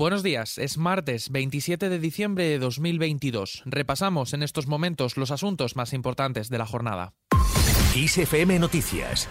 Buenos días, es martes 27 de diciembre de 2022. Repasamos en estos momentos los asuntos más importantes de la jornada. ISFM Noticias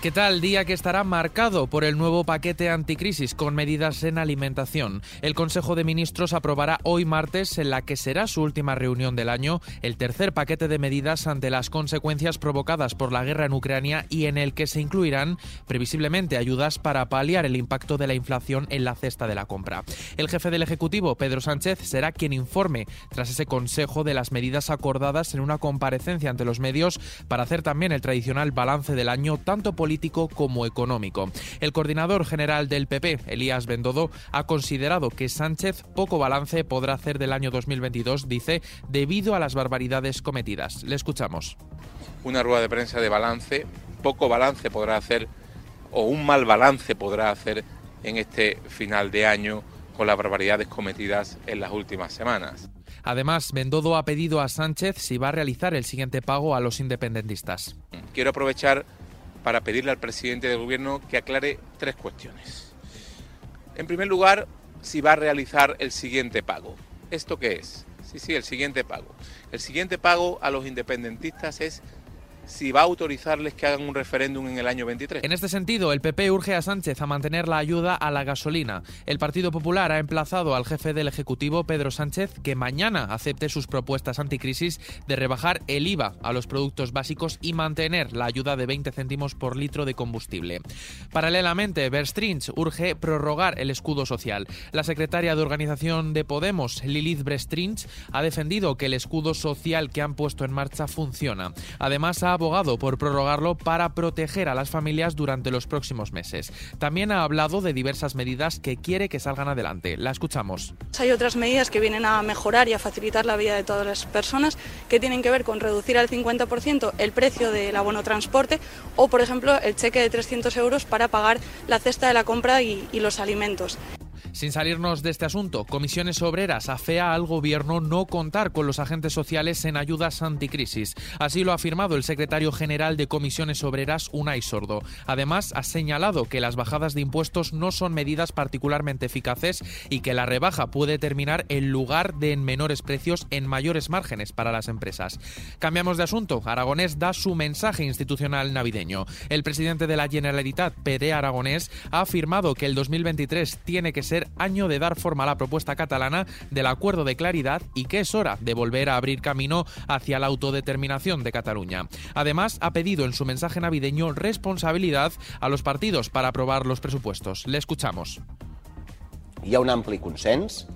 ¿Qué tal? Día que estará marcado por el nuevo paquete anticrisis con medidas en alimentación. El Consejo de Ministros aprobará hoy martes, en la que será su última reunión del año, el tercer paquete de medidas ante las consecuencias provocadas por la guerra en Ucrania y en el que se incluirán previsiblemente ayudas para paliar el impacto de la inflación en la cesta de la compra. El jefe del Ejecutivo, Pedro Sánchez, será quien informe tras ese Consejo de las medidas acordadas en una comparecencia ante los medios para hacer también el tradicional balance del año tanto político político como económico. El coordinador general del PP, Elías Bendodo, ha considerado que Sánchez poco balance podrá hacer del año 2022, dice, debido a las barbaridades cometidas. Le escuchamos. Una rueda de prensa de balance, poco balance podrá hacer o un mal balance podrá hacer en este final de año con las barbaridades cometidas en las últimas semanas. Además, Bendodo ha pedido a Sánchez si va a realizar el siguiente pago a los independentistas. Quiero aprovechar para pedirle al presidente del gobierno que aclare tres cuestiones. En primer lugar, si va a realizar el siguiente pago. ¿Esto qué es? Sí, sí, el siguiente pago. El siguiente pago a los independentistas es si va a autorizarles que hagan un referéndum en el año 23. En este sentido, el PP urge a Sánchez a mantener la ayuda a la gasolina. El Partido Popular ha emplazado al jefe del Ejecutivo, Pedro Sánchez, que mañana acepte sus propuestas anticrisis de rebajar el IVA a los productos básicos y mantener la ayuda de 20 céntimos por litro de combustible. Paralelamente, Berstrins urge prorrogar el escudo social. La secretaria de organización de Podemos, Lilith Berstrins, ha defendido que el escudo social que han puesto en marcha funciona. Además, ha abogado por prorrogarlo para proteger a las familias durante los próximos meses. También ha hablado de diversas medidas que quiere que salgan adelante. La escuchamos. Hay otras medidas que vienen a mejorar y a facilitar la vida de todas las personas que tienen que ver con reducir al 50% el precio del abono transporte o, por ejemplo, el cheque de 300 euros para pagar la cesta de la compra y, y los alimentos. Sin salirnos de este asunto, Comisiones Obreras afea al Gobierno no contar con los agentes sociales en ayudas anticrisis. Así lo ha afirmado el secretario general de Comisiones Obreras, Unai Sordo. Además, ha señalado que las bajadas de impuestos no son medidas particularmente eficaces y que la rebaja puede terminar en lugar de en menores precios en mayores márgenes para las empresas. Cambiamos de asunto. Aragonés da su mensaje institucional navideño. El presidente de la Generalitat, Pere Aragonés, ha afirmado que el 2023 tiene que ser año de dar forma a la propuesta catalana del acuerdo de claridad y que es hora de volver a abrir camino hacia la autodeterminación de Cataluña. Además, ha pedido en su mensaje navideño responsabilidad a los partidos para aprobar los presupuestos. Le escuchamos. Hi ha un ampli consens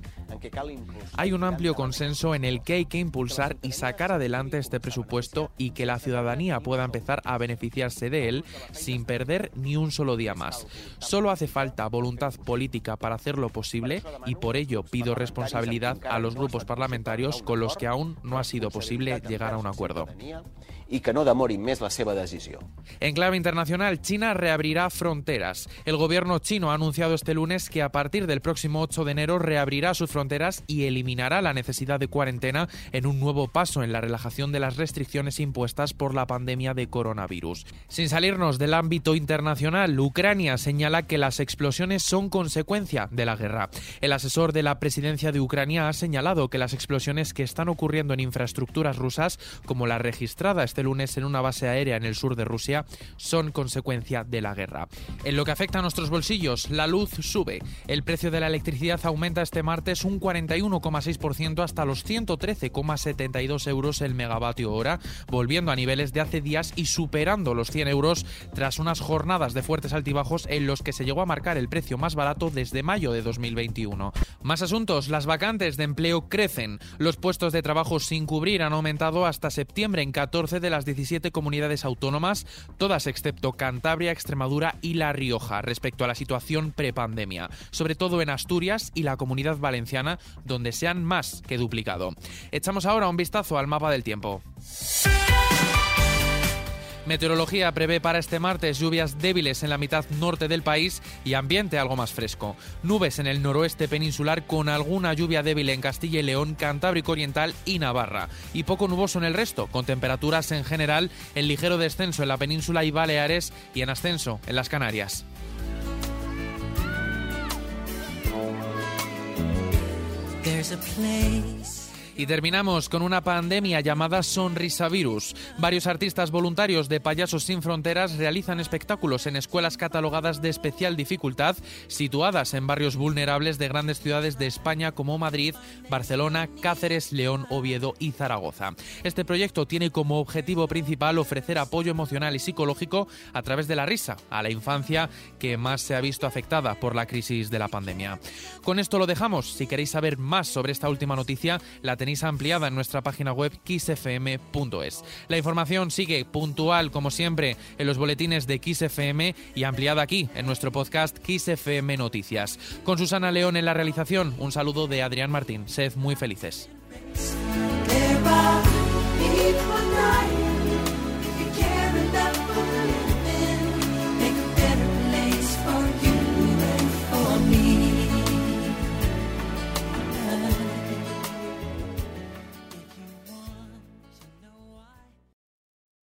hay un amplio consenso en el que hay que impulsar y sacar adelante este presupuesto y que la ciudadanía pueda empezar a beneficiarse de él sin perder ni un solo día más. Solo hace falta voluntad política para hacerlo posible y por ello pido responsabilidad a los grupos parlamentarios con los que aún no ha sido posible llegar a un acuerdo decisión. En clave internacional, China reabrirá fronteras. El gobierno chino ha anunciado este lunes que a partir del próximo 8 de enero reabrirá sus fronteras y eliminará la necesidad de cuarentena en un nuevo paso en la relajación de las restricciones impuestas por la pandemia de coronavirus. Sin salirnos del ámbito internacional, Ucrania señala que las explosiones son consecuencia de la guerra. El asesor de la presidencia de Ucrania ha señalado que las explosiones que están ocurriendo en infraestructuras rusas, como la registrada este lunes en una base aérea en el sur de Rusia son consecuencia de la guerra. En lo que afecta a nuestros bolsillos, la luz sube. El precio de la electricidad aumenta este martes un 41,6% hasta los 113,72 euros el megavatio hora, volviendo a niveles de hace días y superando los 100 euros tras unas jornadas de fuertes altibajos en los que se llegó a marcar el precio más barato desde mayo de 2021. Más asuntos, las vacantes de empleo crecen. Los puestos de trabajo sin cubrir han aumentado hasta septiembre en 14 de las 17 comunidades autónomas, todas excepto Cantabria, Extremadura y La Rioja, respecto a la situación prepandemia, sobre todo en Asturias y la comunidad valenciana, donde se han más que duplicado. Echamos ahora un vistazo al mapa del tiempo. Meteorología prevé para este martes lluvias débiles en la mitad norte del país y ambiente algo más fresco. Nubes en el noroeste peninsular con alguna lluvia débil en Castilla y León, Cantábrico Oriental y Navarra. Y poco nuboso en el resto, con temperaturas en general en ligero descenso en la península y Baleares y en ascenso en las Canarias. Y terminamos con una pandemia llamada sonrisavirus. Varios artistas voluntarios de Payasos Sin Fronteras realizan espectáculos en escuelas catalogadas de especial dificultad, situadas en barrios vulnerables de grandes ciudades de España como Madrid, Barcelona, Cáceres, León, Oviedo y Zaragoza. Este proyecto tiene como objetivo principal ofrecer apoyo emocional y psicológico a través de la risa a la infancia que más se ha visto afectada por la crisis de la pandemia. Con esto lo dejamos. Si queréis saber más sobre esta última noticia, la ampliada en nuestra página web xfm.es. La información sigue puntual, como siempre, en los boletines de XFM y ampliada aquí en nuestro podcast XFM Noticias. Con Susana León en la realización, un saludo de Adrián Martín. Sed muy felices.